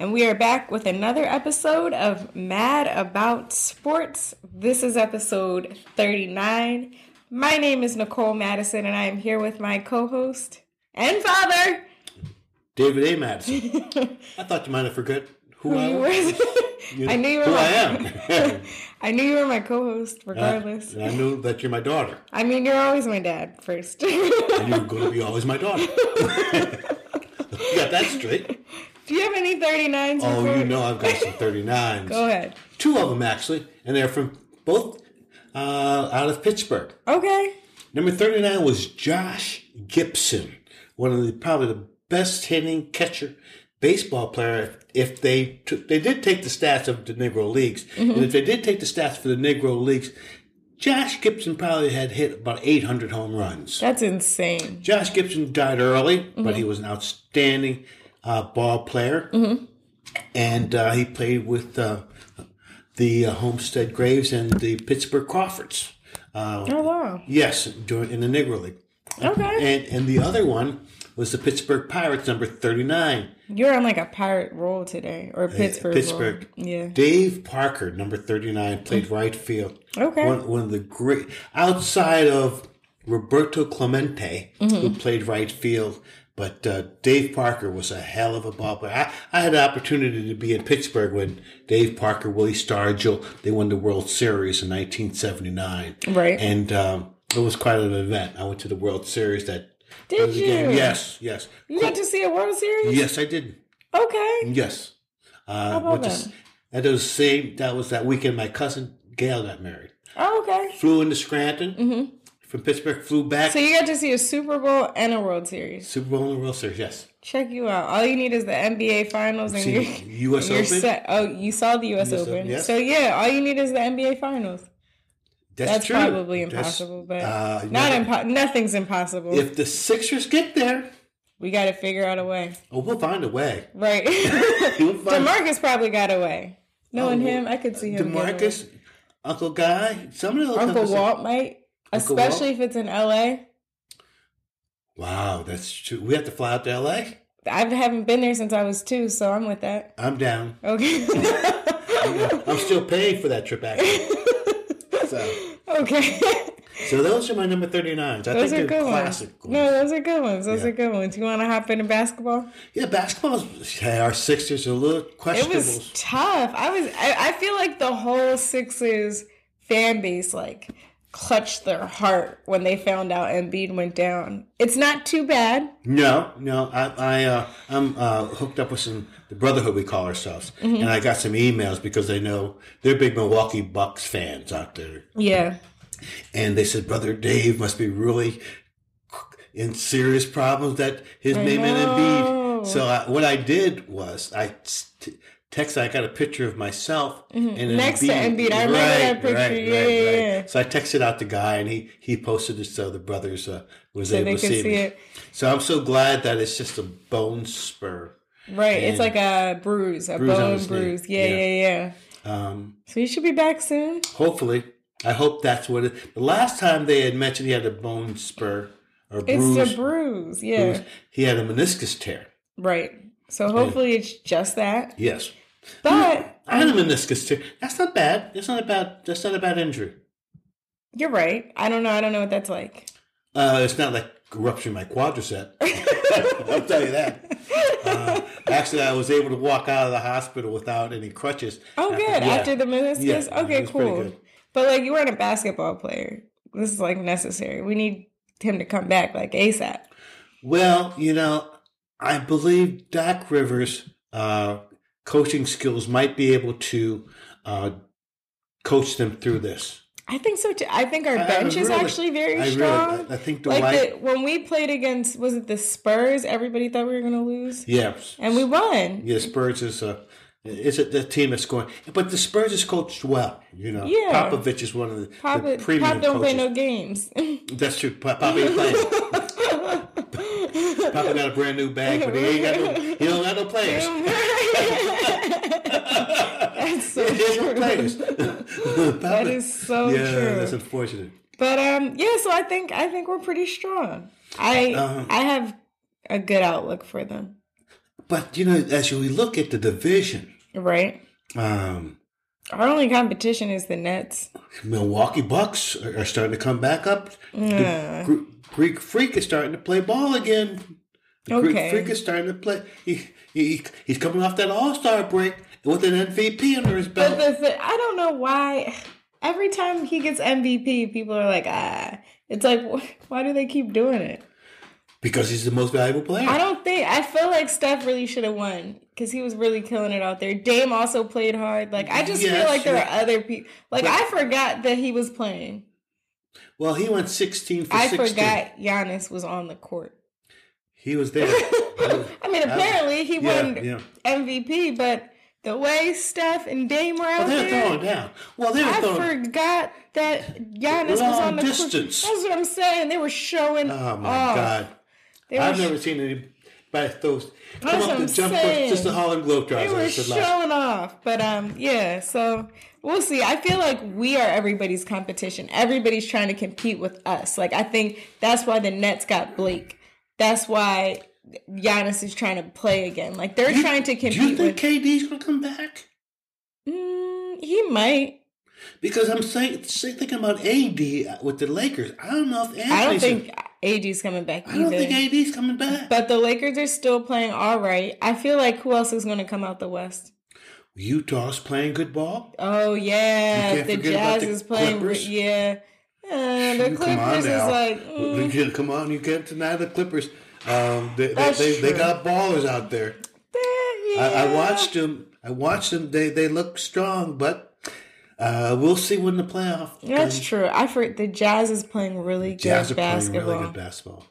and we are back with another episode of Mad About Sports. This is episode 39. My name is Nicole Madison, and I am here with my co host and father, David A. Madison. I thought you might have forgot who, who I was. You I knew you were who my- I am. I knew you were my co host, regardless. And I knew that you're my daughter. I mean, you're always my dad first. And you're going to be always my daughter. you got that straight. Do you have any 39s? Oh, before- you know I've got some 39s. Go ahead. Two of them, actually. And they're from both uh, out of Pittsburgh. Okay. Number 39 was Josh Gibson, one of the probably the best hitting catcher baseball player. If they took, they did take the stats of the Negro Leagues, and if they did take the stats for the Negro Leagues, Josh Gibson probably had hit about 800 home runs. That's insane. Josh Gibson died early, but he was an outstanding uh, ball player, and uh, he played with uh, the uh, Homestead Grays and the Pittsburgh Crawfords. Uh, Oh, wow. Yes, during in the Negro League. Okay. And and the other one was the Pittsburgh Pirates, number thirty nine. You're on like a pirate roll today, or Pittsburgh. Pittsburgh. roll. Yeah. Dave Parker, number thirty nine, played right field. Okay. One, one of the great outside of Roberto Clemente, who played right field. But uh, Dave Parker was a hell of a ball player. I, I had an opportunity to be in Pittsburgh when Dave Parker, Willie Stargell, they won the World Series in 1979. Right. And um, it was quite an event. I went to the World Series that. Did a game. you? Yes, yes. You got to see a World Series? Yes, I did. Okay. Yes. Uh, about went that? That was the same. That was that weekend. My cousin Gail got married. Oh, okay. Flew into Scranton from Pittsburgh. Flew back. So you got to see a Super Bowl and a World Series. Super Bowl and the World Series. Yes. Check you out. All you need is the NBA Finals and See, you're, US Open? set. Oh, you saw the U.S. US Open. Yes. So yeah, all you need is the NBA Finals. That's, That's true. probably That's- impossible, but uh, not no, impo- Nothing's impossible. If the Sixers get there, we got to figure out a way. oh, we'll find a way. Right. We'll Demarcus probably got away. Knowing Oh, him, I could see him. Demarcus, Uncle Guy, somebody will Uncle come Walt might, Uncle especially if it's in L.A. Wow, that's true. We have to fly out to L.A. I haven't been there since I was two, so I'm with that. I'm down. Okay. I'm still paying for that trip actually. So, okay. so those are my number 39s. I Those are think good they're ones. classic. No, those are good ones. Those Yeah. are good ones. You want to hop into basketball? Yeah, basketball. Yeah, our Sixers are a little questionable. It was tough. I was. I, I feel like the whole Sixers fan base like clutched their heart when they found out Embiid went down. It's not too bad. No, no. I, I, uh, I'm uh, hooked up with some the brotherhood we call ourselves, Mm-hmm. and I got some emails because they know they're big Milwaukee Bucks fans out there, Yeah. and they said, "Brother Dave must be really in serious problems that his I name and. Embiid." So I, what I did was I t- texted. I got a picture of myself and Mm-hmm. Next to Embiid. I remember that picture. Yeah, yeah, yeah. So I texted out the guy, and he he posted it so the brothers uh, was So able to see, see it. So I'm so glad that it's just a bone spur. Right. It's like a bruise, a Bruise bone bruise. Yeah, Yeah. yeah, yeah. Um, So you should be back soon. hopefully, I hope that's what it. The last time they had mentioned he had a bone spur or bruise. It's a bruise. Yeah. bruise, he had a meniscus tear. Right. So hopefully it's just that. Yes, But I had a meniscus tear. That's not bad. That's not a bad. That's not a bad injury. you're right. I don't know. I don't know what that's like. Uh, it's not like rupturing my quadricep. I'll tell you that. Uh, actually, I was able to walk out of the hospital without any crutches. Oh, good. Yeah. After the meniscus? Yeah, okay, cool. But like you weren't a basketball player. This is like necessary. We need him to come back like ASAP. Well, you know, I believe Doc Rivers' uh, coaching skills might be able to uh, coach them through this. I think so too. I think our bench is actually very I strong. really, I think like the, when we played against, was it the Spurs? Everybody thought we were going to lose, yeah, and we won. yeah. Spurs is a is it the team that's going, but the Spurs is coached well. You know, Yeah. Popovich is one of the, Pop, the premium Pop don't play no games. That's true. Pop, Pop ain't playing. Papa got a brand new bag, but he ain't got no. He don't got no players. That's so He has no true. players. That is so yeah, true. that's unfortunate. But um, yeah. So I think I think we're pretty strong. I Um, I have a good outlook for them. But you know, as we look at the division, Right. um, Our only competition is the Nets. Milwaukee Bucks are, are starting to come back up. Yeah. The Greek Freak is starting to play ball again. The Okay. Greek Freak is starting to play. He, he he's coming off that All Star break with an MVP under his But belt. the, I don't know why. Every time he gets MVP, people are like, ah. It's like, why do they keep doing it? because he's the most valuable player. I don't think. I feel like Steph really should have won because he was really killing it out there. Dame also played hard. Like I just feel like there yeah. are other people. Like But- I forgot that he was playing. well, he went 16 for I 16. forgot Giannis was on the court. He was there. I mean, apparently he yeah, won yeah. MVP, but the way Steph and Dame were Well, out they were there, throwing down. Well, they were I throwing. forgot that Giannis was on the distance. court. That's what I'm saying. They were showing. Oh my off. God! They I've sh- never seen anybody throw come That's up and jump saying. just the Harlem They were I said last- showing off, but um, yeah. So we'll see. I feel like we are everybody's competition. Everybody's trying to compete with us. Like I think that's why the Nets got Blake. That's why Giannis is trying to play again. Like they're You- trying to Do you compete think with. KD's going to come back? Mm, he might. Because I'm saying, say, thinking about AD with the Lakers. I don't know if Anthony's. I don't think AD's coming back I don't think AD's coming back. but the Lakers are still playing all right. I feel like who else is going to come out the West? Utah's playing good ball. Oh yeah, the Jazz the is playing. Clippers. Yeah, Uh, the Clippers is like. mm, come on, you can't deny the Clippers. Um, they, they, they, they got ballers out there. yeah. I, I watched them. I watched them. They they look strong, but uh, we'll see when the playoff. That's true. I for the Jazz is playing really good Jazz are basketball. playing really good basketball.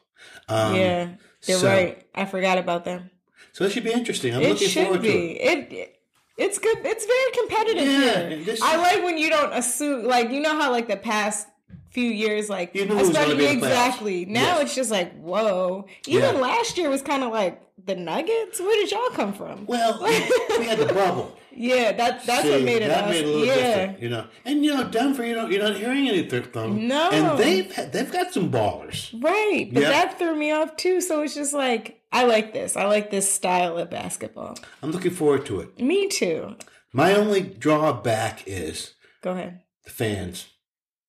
Um, yeah, they're so- right. I forgot about them. So it should be interesting. I'm It looking forward be. to it. It, it's good. It's very competitive Yeah, here. I like when you don't assume. Like you know how like the past few years, like You knew who was gonna in the exactly. Now Yes. it's just like whoa. Even Yeah. last year was kind of like the Nuggets. Where did y'all come from? Well, we had the bubble. Yeah, that that's what made it. that us. made it a little yeah. different, you know. And you know, Denver, you know, you're not hearing anything from. No. and they've they've got some ballers. Right, but Yeah. that threw me off too. So it's just like I like this. I like this style of basketball. I'm looking forward to it. Me too. My only drawback is Go ahead. the fans.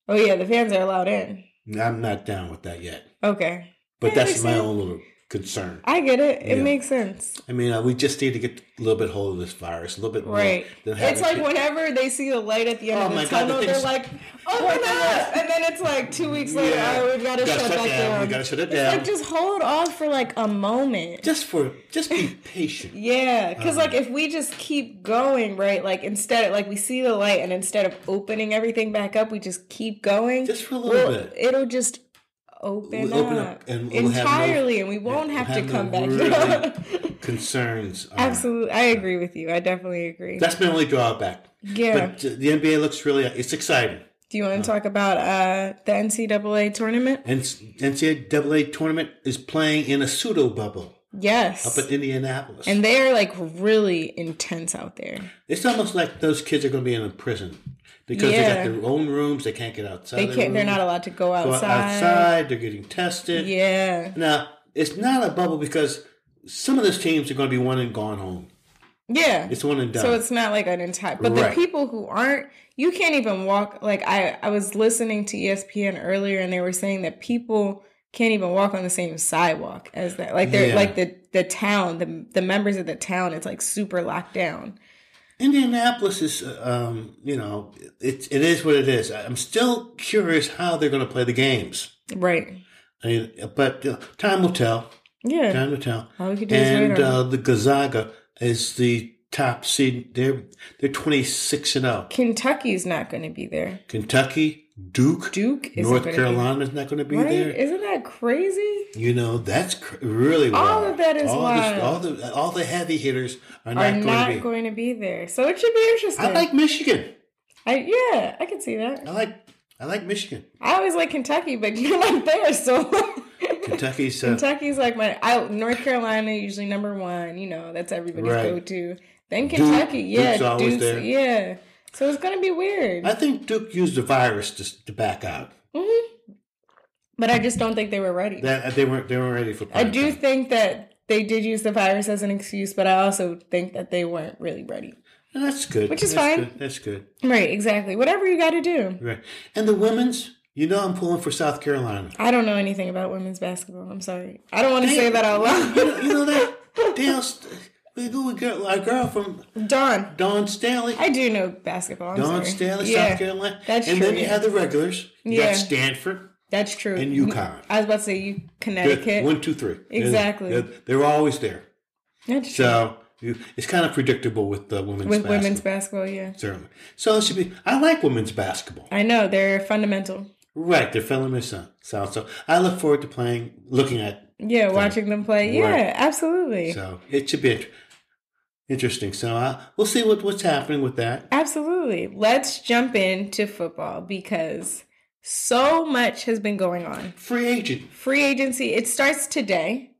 Oh yeah, the fans are allowed in. I'm not down with that yet, Okay, but that's my own little concern. I get it. It makes sense. I mean, uh, we just need to get a little bit hold of this virus, a little bit more. Right. It's like to- whenever they see the light at the end Oh of the God, the tunnel, they're like, "Open up!" And then it's like two weeks later, Yeah. "Oh, we've got to shut shut back down. down." We gotta shut it It's down. like just hold off for like a moment. just for just be patient. Yeah, because Uh-huh. like if we just keep going, right? Like instead, of, like we see the light, and instead of opening everything back up, we just keep going. Just for a little well, bit. It'll just open, We'll open up, up and we'll have no- entirely, and we won't we'll have, have to no come back. really- Concerns. Uh, are, Absolutely, I agree with you. I definitely agree. That's my only drawback. yeah. But uh, the NBA looks really. It's exciting. Do you want to uh. talk about uh, the NCAA tournament? NCAA tournament is playing in a pseudo bubble Yes. up in Indianapolis. and they are like really intense out there. it's almost like those kids are going to be in a prison because Yeah. they got their own rooms. They can't get outside. They can't. They're not allowed to go outside. go outside. They're getting tested. Yeah. Now it's not a bubble because some of those teams are going to be one and gone home. Yeah. It's one and done. So it's not like an entire. But Right. the people who aren't, you can't even walk. Like I, I was listening to ESPN earlier, and they were saying that people can't even walk on the same sidewalk as that. Like they're Yeah. like the the town, the the members of the town. It's like super locked down. Indianapolis is, um, you know, it, it is what it is. I'm still curious how they're going to play the games. Right. I mean, but uh, time will tell. Yeah. Time will tell. All we can do And uh, the Gonzaga is the top seed. They're they're 26 and 0. Kentucky's not going to be there. Kentucky, Duke, Duke is North Carolina's not going to be Right? there. Isn't that crazy? You know, that's cr- really All of that is all wild. The, all the all the heavy hitters are not Are going not to be. going to be there. So it should be interesting. I like Michigan. I, yeah, I can see that. I like I like Michigan. I always like Kentucky, but you're not there, so Kentucky's uh, Kentucky's like my I, North Carolina usually number one. You know that's everybody's Right. go to. Then Kentucky, yeah, Duke's always Duke's, there. yeah. So it's gonna be weird, I think Duke used the virus to, to back out. Mm-hmm. but I just don't think they were ready. That they weren't they weren't ready for. I do time. think that they did use the virus as an excuse, but I also think that they weren't really ready. That's good. Which is That's fine. Good. That's good. Right, exactly. Whatever you got to do. Right. And the women's, you know, I'm pulling for South Carolina. I don't know anything about women's basketball. I'm sorry. I don't want to say that out You loud. know, you know that? Dale, St- we go a girl, from Don Dawn Stanley. I do know basketball. I'm sorry. Stanley, yeah, South Carolina. that's and true, then you have the regulars. You Yeah. got Stanford That's true. and UConn. I was about to say you. Connecticut. One, two, three. Exactly. They're, they're always there. That's true. So you, it's kind of predictable with the women's With basketball. women's basketball, yeah. Certainly. So it should be. I like women's basketball. I know they're fundamental. Right, they're this. So, so I look forward to playing, looking at. Yeah, watching them play. Yeah, Right. absolutely. So it should be int- interesting. So uh, we'll see what, what's happening with that. Absolutely. Let's jump into football because so much has been going on. Free agent. Free agency, it starts today.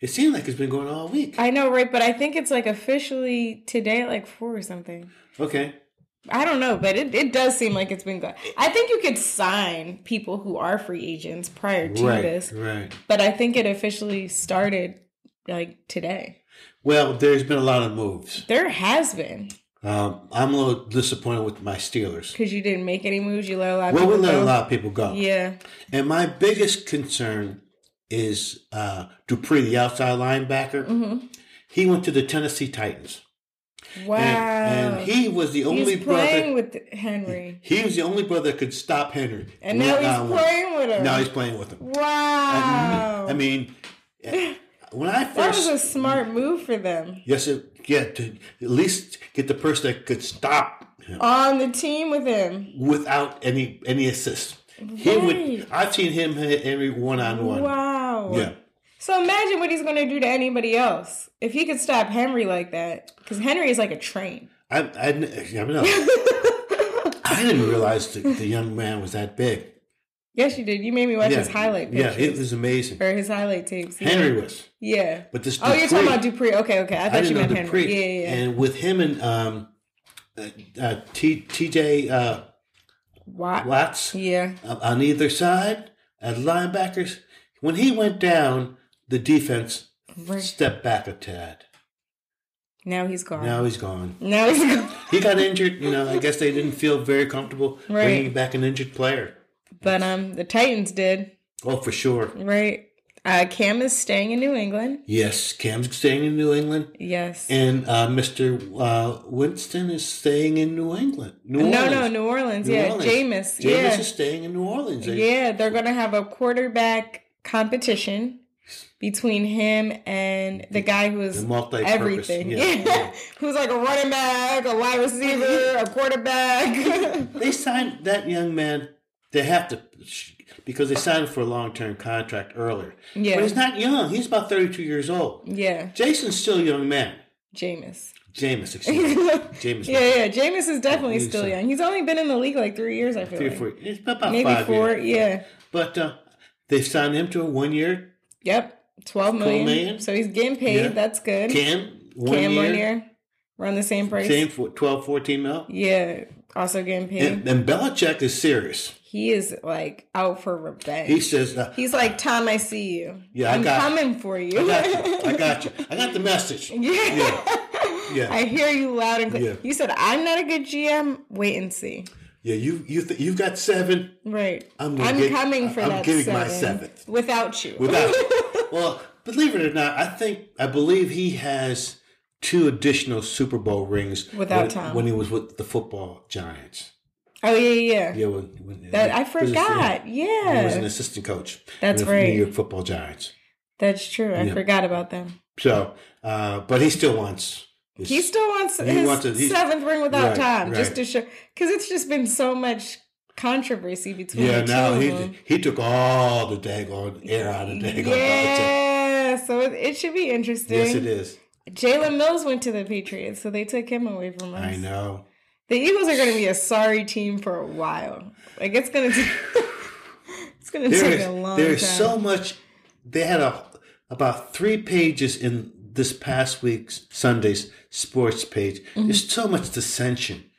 It seems like it's been going all week. I know, right? But I think it's like officially today at like four or something. Okay. I don't know, but it, it does seem like it's been good. I think you could sign people who are free agents prior to Right. this, Right. but I think it officially started like today. Well, there's been a lot of moves. There has been Um, I'm a little disappointed with my Steelers. because you didn't make any moves. You let a lot of Well, we people let go. a lot of people go. Yeah, And my biggest concern is uh, Dupree, the outside linebacker. hmm He went to the Tennessee Titans. Wow. And, and he was the only he's brother. playing with Henry, He was the only brother that could stop Henry. and now he's playing with him. Now he's playing with him. wow. I mean, when I first. That was a smart move for them yes, it, yeah, to at least get the person that could stop him on the team with him. without any any assist. He would. I've seen him hit Henry one on one. Wow. Yeah, So imagine what he's going to do to anybody else if he could stop Henry like that. Because Henry is like a train. I, I, I know. I didn't realize the, the young man was that big. yes, you did. You made me watch his highlight Yeah, it was amazing. or his highlight tapes. Yeah. Henry was, Yeah. but this. Oh, you're talking about Dupree. Okay, okay. I I thought you didn't know meant Dupree. Henry. Yeah, yeah, yeah. And with him and um, uh, uh, T, TJ uh, Watt. Watts Yeah. on either side as linebackers, when he went down, the defense Right. stepped back a tad. Now he's gone. Now he's gone. Now he's gone. He got injured. You know, I guess they didn't feel very comfortable Right. bringing back an injured player. But um, the Titans did Oh, for sure. right. Uh, Cam is staying in New England. Yes, Cam's staying in New England, Yes. and uh, Mr. Uh, Winston is staying in New England. New no, Orleans. no, New Orleans. New yeah, Orleans. Jameis. Jameis yeah. is staying in New Orleans. Yeah, they're gonna have a quarterback competition between him and the guy who multi-purpose, everything. yeah, Yeah. who's like a running back, a wide receiver, a quarterback. They signed that young man. They have to because they signed for a long term contract earlier. Yeah. But he's not young. He's about thirty two years old. yeah, Jason's still a young man. Jameis. Jameis, excuse me. Jameis. Yeah, yeah. Jameis is definitely He's, still uh, young. He's only been in the league like three years. I feel Three or like four. It's about maybe five four. years. Yeah. But uh, they've signed him to a one year Yep. Twelve million. million. So he's getting paid. Yeah. That's good. Cam. One Cam year. one year. Run the same price. Same for 12, 14 mil. Yeah. Also getting paid. And, and Belichick is serious. he is like out for revenge. He says, uh, He's like, Tom, I see you. Yeah, I I'm got- coming for you. I got you. I got you. I got the message. yeah. Yeah. Yeah. I hear you loud and clear. Yeah. You said I'm not a good GM. Wait and see. Yeah, you you th- you've got seven Right. I'm I'm, get- coming for I'm that getting seven my seventh. without you. without. Well, believe it or not, I think I believe he has two additional Super Bowl rings Without when, Tom. when he was with the football Giants. oh yeah, yeah. yeah. Yeah, when, when That I forgot. Yeah. He was an assistant coach. That's with the right. New York Football Giants. that's true. I Yeah. forgot about them. So, uh, but he still wants. his- He still wants He his wants. He's- seventh ring without Right, Tom, just to show because it's just been so much controversy between yeah, the two now he he took all the daggone air out of the daggone. Yeah, so it, it should be interesting. Yes, it is. Jalen Mills went to the Patriots, so they took him away from us. I know. The Eagles are going to be a sorry team for a while. Like it's going to take it's going to take is a long there time. is so much. They had a about three pages in this past week's Sunday's sports page. Mm-hmm. There's so much dissension.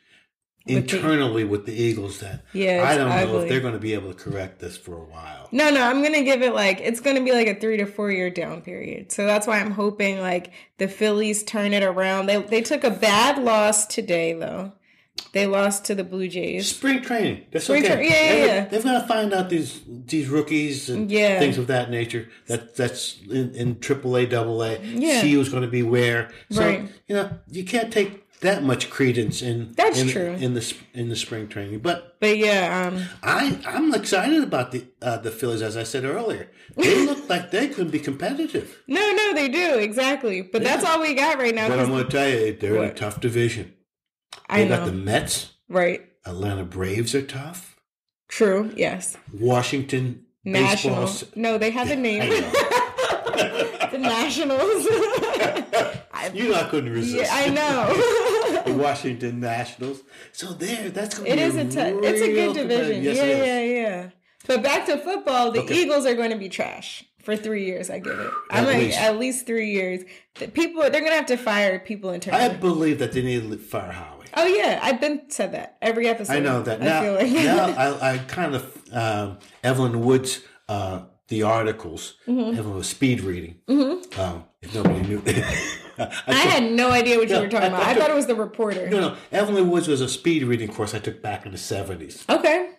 With the- internally with the Eagles that Yeah, I don't know if they're going to be able to correct this for a while. No, no, I'm gonna give it like it's gonna be like a three to four year down period. So that's why I'm hoping like the Phillies turn it around. They they took a bad loss today though. They lost to the Blue Jays. Spring training. That's Spring okay. tra- yeah, yeah, They've- yeah. They've got to find out these these rookies and Yeah. things of that nature. That that's in, in AAA, Double A. Yeah. See who's going to be where. So Right. you know you can't take that much credence in That's in, true. in the in the spring training. But But yeah, um, I I'm excited about the uh, the Phillies. As I said earlier, they look like they could be competitive. no, no, they do exactly. But that's all we got right now. But I'm going to tell you, they're in a tough division. I They got know, the Mets. right? Atlanta Braves are tough. True. Yes. Washington National. baseball. No, they have a name. the Nationals. I, You know I couldn't resist. yeah, I know. the Washington Nationals. So there, that's going to It be is a t- it's a good division. Yes, yeah, yeah, yeah. But back to football, the Okay. Eagles are going to be trash for three years. I give it. I'm At like least. at least three years. The people they're going to have to fire people internally. I believe that they need to fire Howie. oh yeah, I've been said that every episode. I know that I now. like now I, I kind of um, Evelyn Woods uh, the articles. Mm-hmm. Evelyn was speed reading. Um, if nobody knew, I, I had no idea what you were talking I- about. I I thought it was the reporter. no, no. Evelyn Woods was a speed reading course I took back in the seventies. Okay.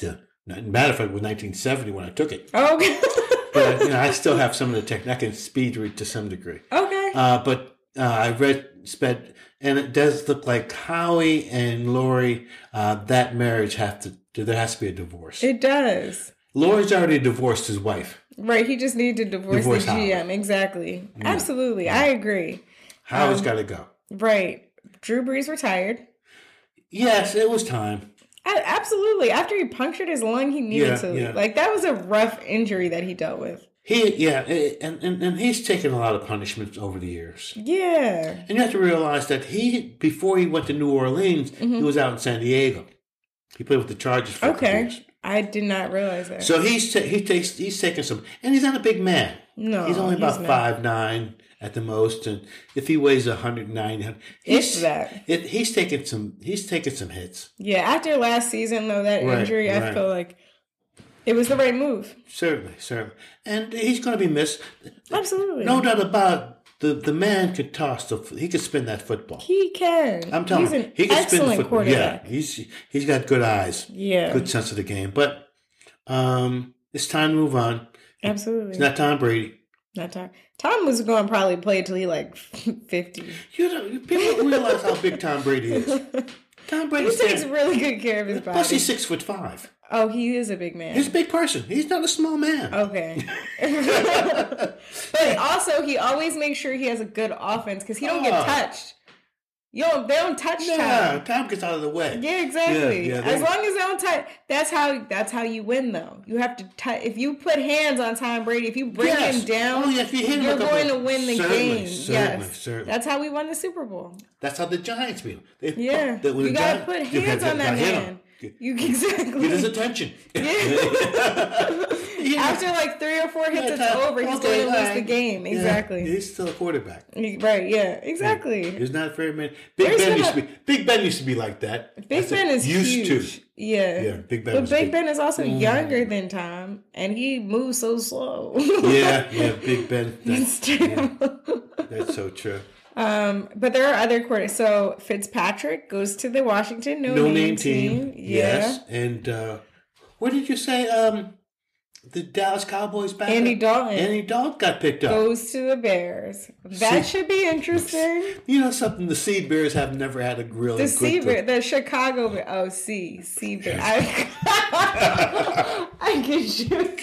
Yeah. Matter of fact, it was 1970 when I took it. Oh, okay. But you know, I still have some of the technique. I can speed read to some degree. okay. Uh, but uh, I read sped, and it does look like Howie and Lurie. Uh, that marriage have to. There has to be a divorce. it does. Lurie's already divorced his wife. Right. He just needed to divorce, Divorce the Howard. GM. Exactly. Absolutely. I agree. Howie's Um, got to go. Right. Drew Brees retired. Yes, it was time. Absolutely. After he punctured his lung, he needed Yeah, to. yeah. Like that was a rough injury that he dealt with. He, yeah, and, and and he's taken a lot of punishments over the years. Yeah. And you have to realize that he, before he went to New Orleans, he was out in San Diego. He played with the Chargers for a couple Okay. years. I did not realize that. So he's ta- he takes he's taking some, and he's not a big man. no, he's only about not. five nine at the most, and if he weighs 109, he's that. It, he's taking some he's taking some hits. Yeah. After last season, though, that Right, injury, I feel like it was the right move. Certainly, certainly, and he's going to be missed. Absolutely. No doubt about it. The the man could toss the he could spin that football. He can. I'm telling He's you, an he can spin the football. Yeah, he's he's got good eyes, Yeah. good sense of the game. But um, it's time to move on. Absolutely. It's not Tom Brady. Not Tom. Tom was going to probably play till he like fifty. You know, people don't realize how big Tom Brady is. Tom He takes standing- really good care of his body. Plus, he's six foot five. Oh, he is a big man. He's a big person. He's not a small man. Okay. but also, he always makes sure he has a good offense because he don't get Oh. touched. You don't, they don't touch Yeah, Tom. Time gets out of the way. Yeah, exactly. Yeah, yeah, as long as they don't touch, that's how that's how you win. Though you have to touch. If you put hands on Tom Brady, if you bring Yes. him down, Oh, yeah, if you hit you're going to win the Certainly, game. certainly, yes, certainly. that's how we won the Super Bowl. That's how the Giants beat him. They, Yeah, they- you gotta put hands on that gotta hit him. man. You exactly. Get his attention. Yeah. After like three or four hits, Yeah, it's over. He's going to lose the game. Yeah, Exactly. he's still a quarterback. Right. Yeah. Exactly. There's not very many. Big There's Ben not- used to be. Big Ben used to be like that. Big Ben is used huge. to. Yeah. Yeah, Big Ben But Big big. Ben is also younger than Tom, and he moves so slow. Yeah, yeah, Big Ben. That's, yeah, that's so true. Um, but there are other quarters. So Fitzpatrick goes to the Washington no, No name, name team. team. Yeah. Yes. And uh, what did you say? Um, the Dallas Cowboys back. Andy Dalton Andy Dalton got picked up. goes to the Bears. That See- should be interesting. You know something? The Sea Bears have never had a really The. Sea Bear, the Chicago oh, Bear. Oh, Sea, Sea Bear. I, I get you.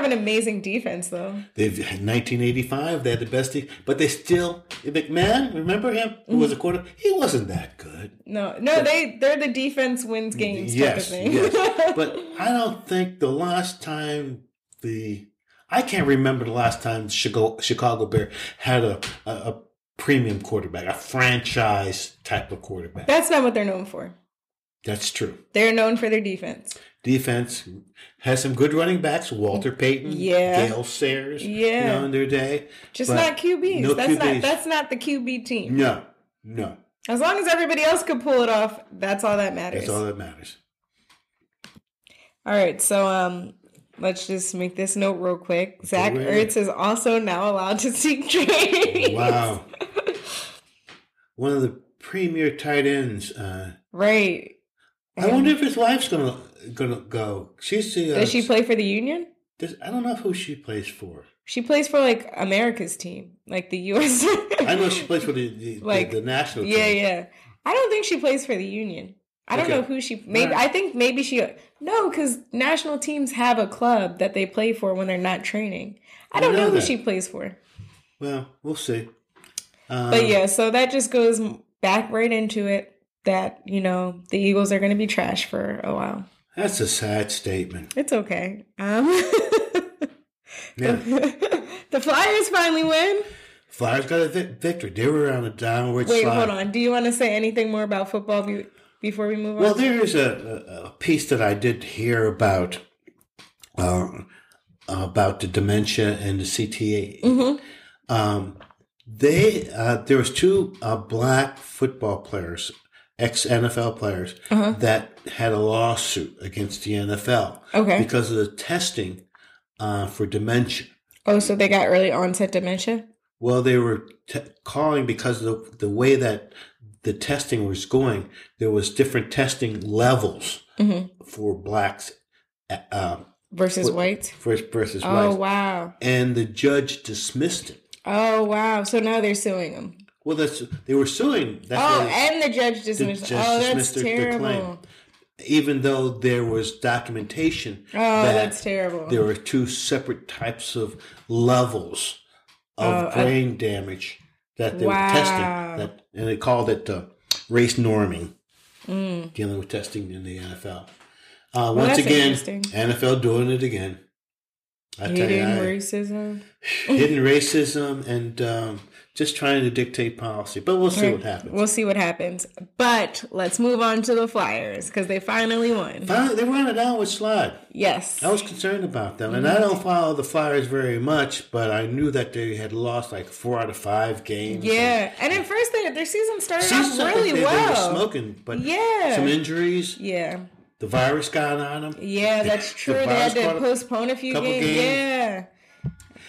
They used to have an amazing defense, though. They've in 1985. They had the best team, but they still. McMahon, remember him? Who was a Mm-hmm. quarter? He wasn't that good. No, no, they they're the defense wins games type of thing. yes. But I don't think the last time the I can't remember the last time Chicago, Chicago Bear had a, a, a premium quarterback, a franchise type of quarterback. That's not what they're known for. That's true. They're known for their defense. Defense has some good running backs. Walter Payton, Yeah. Dale Sayers, you Yeah. know, in their day. Just not QBs. no that's not QBs. that's not the QB team. No, no. As long as everybody else could pull it off, that's all that matters. That's all that matters. All right, so um, let's just make this note real quick. Zach. Ertz is also now allowed to seek trade. Wow. One of the premier tight ends. Uh, right. I wonder if his wife's gonna gonna go. She's the. Uh, Does she play for the Union? does- I don't know who she plays for. She plays for like America's team, like the U.S. I know she plays for the the, Like, the, the national team. yeah, yeah. I don't think she plays for the Union. I don't Okay. know who she. Maybe Alright. I think maybe she. No, because national teams have a club that they play for when they're not training. I I don't know know, who she plays for. Well, we'll see. Um, But yeah, so that just goes back right into it that you know the Eagles are going to be trash for a while. that's a sad statement. It's okay. Um, Yeah. the Flyers finally win. Flyers got a vi- victory. They were on a downward Wait, slide. hold on. Do you want to say anything more about football be- before we move on? Well, there is a, a, a piece that I did hear about uh, about the dementia and the CTE. Mhm. Um, they uh, there was two uh, black football players, ex NFL players, Uh-huh. that had a lawsuit against the NFL Okay. because of the testing uh, for dementia. Oh, so they got early onset dementia. Well, they were t- calling because of the, the way that the testing was going. There was different testing levels Mhm. for blacks uh, um, versus What- whites. versus, versus Oh whites, wow. and the judge dismissed it. Oh wow. So now they're suing them. Well, that's they were suing. That's Oh, and the judge dismissed. judge oh, that's their- their claim. terrible. even though there was documentation Oh, that that's terrible. there were two separate types of levels of Oh, I- brain damage that they Wow. were testing. That and they called it uh, race norming, Mm. dealing with testing in the NFL. Uh, Well, once again. NFL doing it again. I tell you, Hidden I- racism. hidden racism and um, just trying to dictate policy. But we'll see what happens. We'll see what happens. But let's move on to the Flyers because they finally won. Finally, they ran it a with slide. Yes. I was concerned about them, and I mm-hmm. don't follow the Flyers very much, but I knew that they had lost like four out of five games. Yeah. And at first, they, their season started Season off really they, well. they were smoking, but Yeah. some injuries, yeah. the virus got on them. Yeah, that's The true. they had to postpone a few games. games. Yeah.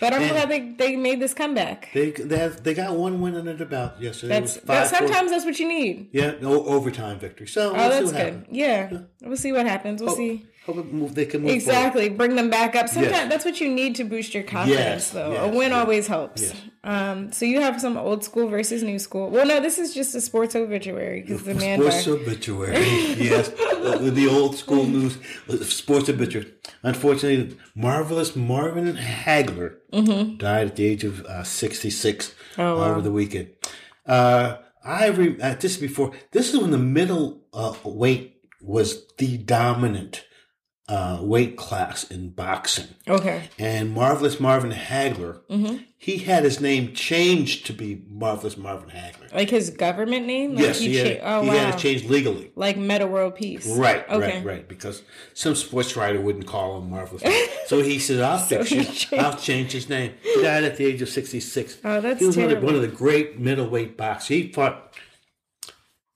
But I'm And- glad they, they made this comeback. They they, have, they got one win under the belt yesterday. That's it was that, five, four- sometimes that's what you need. yeah, no overtime victory. So oh, we'll Oh, see that's what good. happens. Yeah. We'll see what happens. We'll Hope, see. Hope it move, they can move forward. Exactly. Bring them back up. Sometimes Yes. that's what you need to boost your confidence, Yes, though. yes, a win always helps. Um, so you have some old school versus new school. Well, no, this is just a sports obituary because the man. Sports bar- obituary, yes, the old school news, sports obituary. Unfortunately, marvelous Marvin Hagler died at the age of uh, sixty-six Mm-hmm. Oh, wow. over the weekend. Uh, I re- uh, this before. This is when the middle uh, weight was the dominant uh, weight class in boxing, Okay. and marvelous Marvin Hagler. Mm-hmm. He had his name changed to be marvelous Marvin Hagler. Like his government name? Like Yes, he, had, cha- oh, he wow. had it changed legally. Like Metta World Peace. Right, Okay. right, right. Because some sports writer wouldn't call him marvelous. so he said, "I'll fix he it. I'll change his name." He died at the age of sixty-six. Oh, that's he was one of, terrible. one of the great middleweight boxers. He fought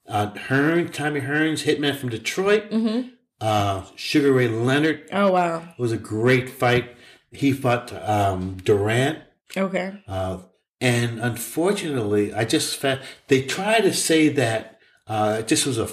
uh, Hearn, Tommy Hearns, hitman from Detroit. Mm-hmm. Uh, Sugar Ray Leonard Oh, wow. it was a great fight. He fought um, Durant. Okay. Uh, and unfortunately, I just found they try to say that uh, this was a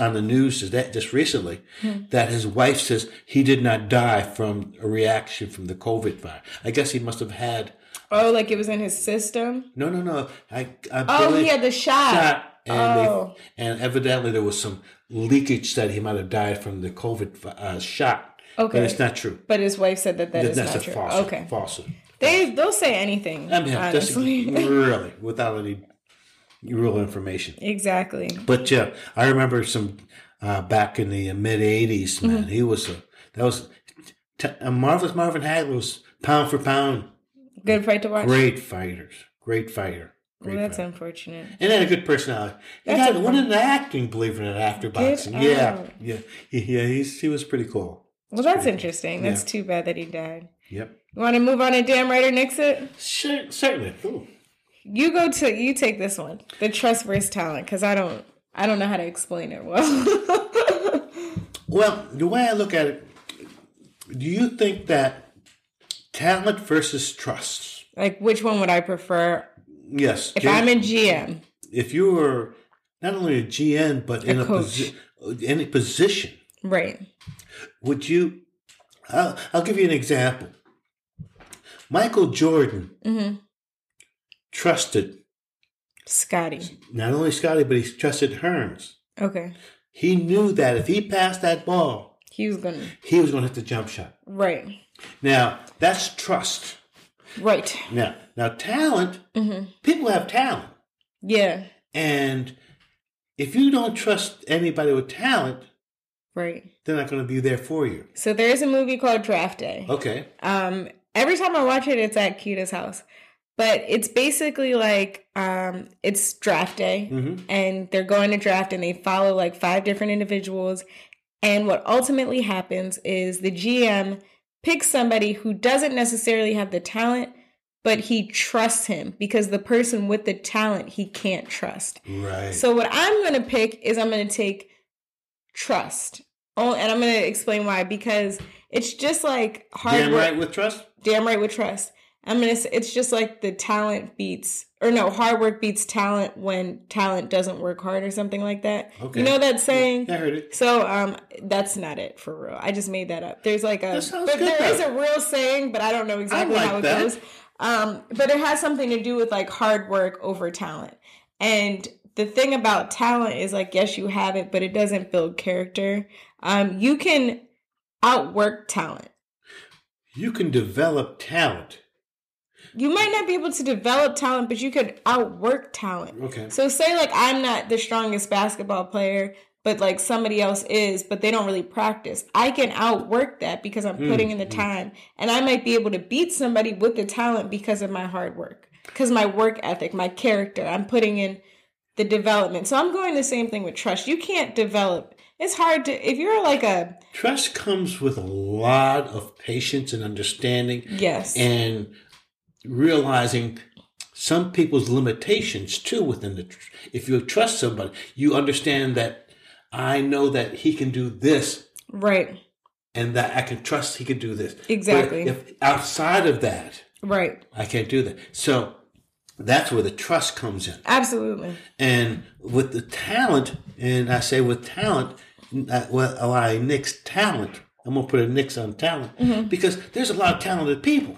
on the news that just recently that his wife says he did not die from a reaction from the COVID virus. I guess he must have had Oh, like it was in his system? no, no, no. I, I Oh, he had the shot. shot, and Oh. they, and evidently there was some leakage that he might have died from the COVID uh, shot. Okay. but it's not true. But his wife said that that is That's not a true. falsehood. Okay. Falsehood. They, they'll say anything, I mean, honestly. really without any real information. exactly. But yeah, I remember some uh, back in the mid '80s. Man, Mm-hmm. he was a that was t- a marvelous Marvin Hagler was pound for pound Good fight to watch. great fighters, great fighter, Well, that's fighter. unfortunate. and had a good personality. He That's got one in the acting, believe it or not, after boxing. out. Yeah, yeah, He- yeah. He's he was pretty cool. Well, that's interesting. That's Yeah. too bad that he died. Yep, You want to move on to Damn Right or Nix It? sure, certainly. Ooh. You go to you take this one, the trust versus talent, because I don't I don't know how to explain it well. Well, the way I look at it, do you think that talent versus trust? like, which one would I prefer Yes. if I'm a GM? if you were not only a GM but in a, coach. posi- any position, Right. would you? I'll, I'll give you an example. Michael Jordan Mm-hmm. trusted Scotty. not only Scotty, but he trusted Hearns. Okay. He knew that if he passed that ball, He was gonna. he was going to hit the jump shot. Right. Now that's trust. Right. Now, now talent. Mm-hmm. People have talent, Yeah. and if you don't trust anybody with talent, Right. they're not going to be there for you. So there's a movie called Draft Day. Okay. Um, every time I watch it, it's at Kita's house. But it's basically like um, it's draft day, Mhm. and they're going to draft, and they follow like five different individuals. And what ultimately happens is the GM picks somebody who doesn't necessarily have the talent, but he trusts him because the person with the talent he can't trust. Right. So what I'm going to pick is I'm going to take trust. Oh, and I'm going to explain why because it's just like hard Damn work. right with trust. Damn right with trust. I'm gonna. Say, it's just like the talent beats, or no, hard work beats talent when talent doesn't work hard, or something like that. Okay. You know that saying. Yeah, I heard it. So um, that's not it for real. I just made that up. There's like a, but there is though. a real saying, but I don't know exactly like how it that. goes. Um, but it has something to do with like hard work over talent. And the thing about talent is like, yes, you have it, but it doesn't build character. Um, you can outwork talent. You can develop talent. You might not be able to develop talent, but you could outwork talent. Okay. So say like I'm not the strongest basketball player, but like somebody else is, but they don't really practice. I can outwork that because I'm hmm, putting in the hmm. time. And I might be able to beat somebody with the talent because of my hard work. Because my work ethic, my character, I'm putting in the development. So I'm going the same thing with trust. You can't develop. It's hard to if you're like a Trust comes with a lot of patience and understanding yes. and realizing some people's limitations too within the tr- if you trust somebody you understand that i know that he can do this right. and that i can trust he can do this Exactly. but if outside of that Right. i can't do that so that's where the trust comes in Absolutely. and with the talent and i say with talent uh, well i nix talent i'm gonna put a nix on talent Mm-hmm. because there's a lot of talented people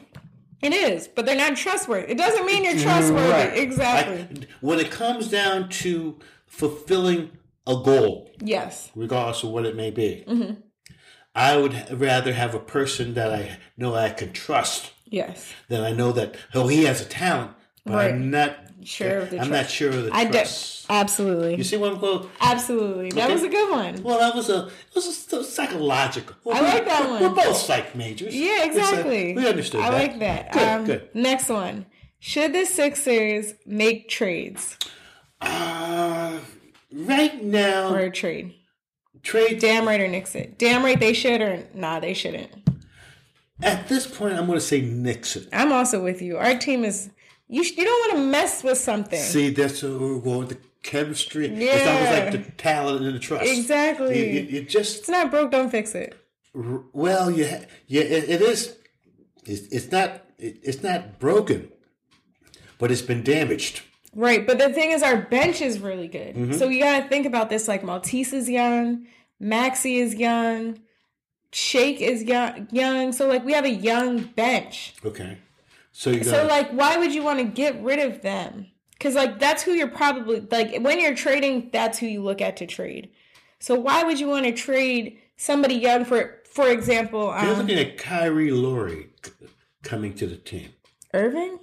It is, but they're not trustworthy. It doesn't mean you're trustworthy. Right. Exactly. I- when it comes down to fulfilling a goal, yes. regardless of what it may be, Mm-hmm. I would rather have a person that I know I can trust Yes. than I know that oh he has a talent, but Right. I'm not Sure of the I'm trust. not sure of the I do. trust. Absolutely. You see what I'm going? Absolutely. That Okay. was a good one. Well, that was a it was a, psychological. Well, I we- like that one. We're both psych majors. Yeah, exactly. we understood. I that. like that. Good, um, good. Next one. Should the Sixers make trades Uh, right now, or a trade? trade Damn right or nix it. Damn right they should or nah they shouldn't. At this point, I'm going to say Nixon. I'm also with you. Our team is you. sh- You don't want to mess with something. See, that's what we're going the chemistry. It's almost Yeah. like the talent and the trust. Exactly. You, you, you just it's not broke. Don't fix it. well, you ha- yeah, it, it is. It's, it's not. It, it's not broken, but it's been damaged. Right, but the thing is, our bench is really good. Mm-hmm. So you got to think about this. Like Matisse is young, Maxey is young, Shake is young. Young, so like we have a young bench. Okay, so you got. So like, why would you want to get rid of them? Because like that's who you're probably like when you're trading. That's who you look at to trade. So why would you want to trade somebody young for, for example, um, looking at Kyrie Lowry coming to the team. Irving,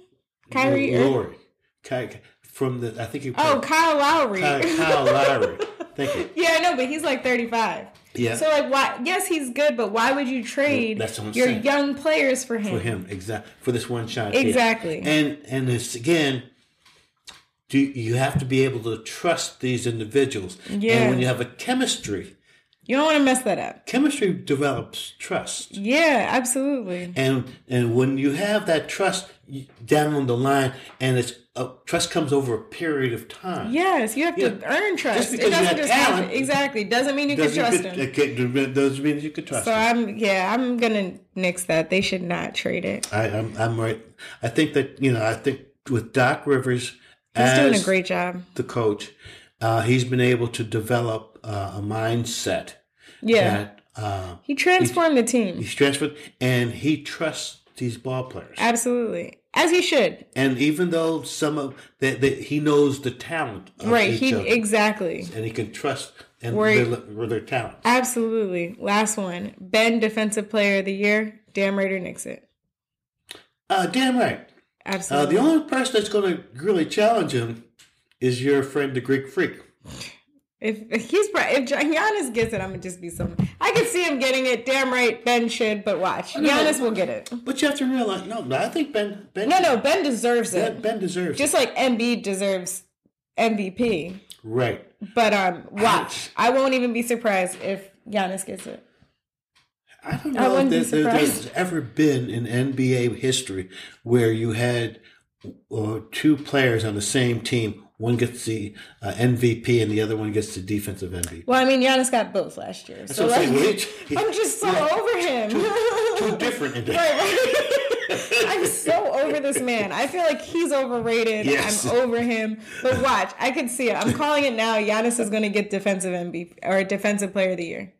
Kyrie, Ir- Lowry, Ky- from the I think he. oh Kyle Lowry. Kyle, Kyle Lowry. Thank you. yeah, I know, but he's like 35. Yeah. So like, why? Yes, he's good, but why would you trade your saying. young players for him? for him exactly for this one shot. Exactly. and and it's again do you have to be able to trust these individuals Yeah. and when you have a chemistry You don't want to mess that up. chemistry develops trust Yeah, absolutely. and and when you have that trust down on the line and it's uh, trust comes over a period of time. Yes, you have to earn trust. Just because it doesn't just talent happen. Exactly. Doesn't mean you can Doesn't trust mean- him. it doesn't mean you can trust So. I'm yeah, I'm gonna nix that. They should not trade it. I, I'm, I'm right. I think that you know. I think with Doc Rivers He's as doing a great job. the coach, uh, he's been able to develop uh, a mindset Yeah. that uh, He transformed the team. he's transferred, and he trusts these ball players. Absolutely. As he should. And even though some of that, he knows the talent, of Right. He other, exactly. and he can trust and Where- their, their talent. Absolutely. Last one. Ben defensive player of the year. Damn right or nix it. Uh, damn right. Uh, Absolutely. the only person that's going to really challenge him is your friend, the Greek Freak. If, if he's pri- if Giannis gets it, I'm gonna just be so. I can see him getting it. Damn right, Ben should. But watch, Giannis will get it. But you have to realize, no, I think Ben Ben No, no, Ben deserves Ben, it. ben deserves Just like Embiid deserves MVP. Right. But um, watch. I won't even be surprised if Giannis gets it. I don't I know if wouldn't be there, there- surprised. there's ever been in NBA history where you had uh, two players on the same team. One gets the uh, MVP and the other one gets the defensive MVP. Well, I mean, Giannis got both last year, so I'm like. Well, I'm just so Yeah. over him. Two different Right, right. I'm so over this man. I feel like he's overrated. Yes. I'm over him. But watch, I can see it. I'm calling it now. Giannis is going to get defensive MVP or defensive player of the year.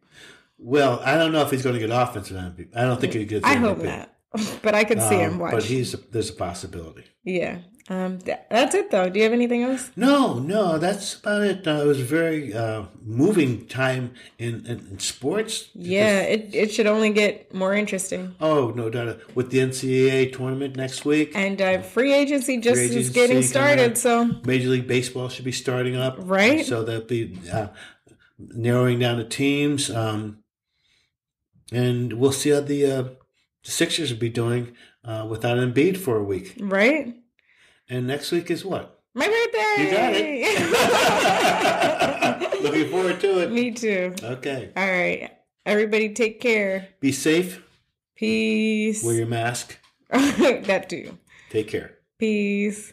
Well, I don't know if he's going to get offensive MVP. I don't think he gets. I MVP. hope not. But I could see him. Um, Watch. But he's there's a possibility. yeah. Um. th- that's it though. Do you have anything else? No, no, that's about it. Uh, it was a very uh, moving time in, in, in sports. Yeah. It it should only get more interesting. Oh, no doubt. With the NCAA tournament next week, And uh, free agency just Free is getting started. So Major League Baseball should be starting up. Right. So that'll be uh, narrowing down the teams. Um, and we'll see how the, uh, the Sixers will be doing uh, without Embiid for a week. right. And next week is what? My birthday. You got it. Looking forward to it. Me too. Okay. All right. Everybody take care. Be safe. Peace. Wear your mask. that too. Take care. Peace.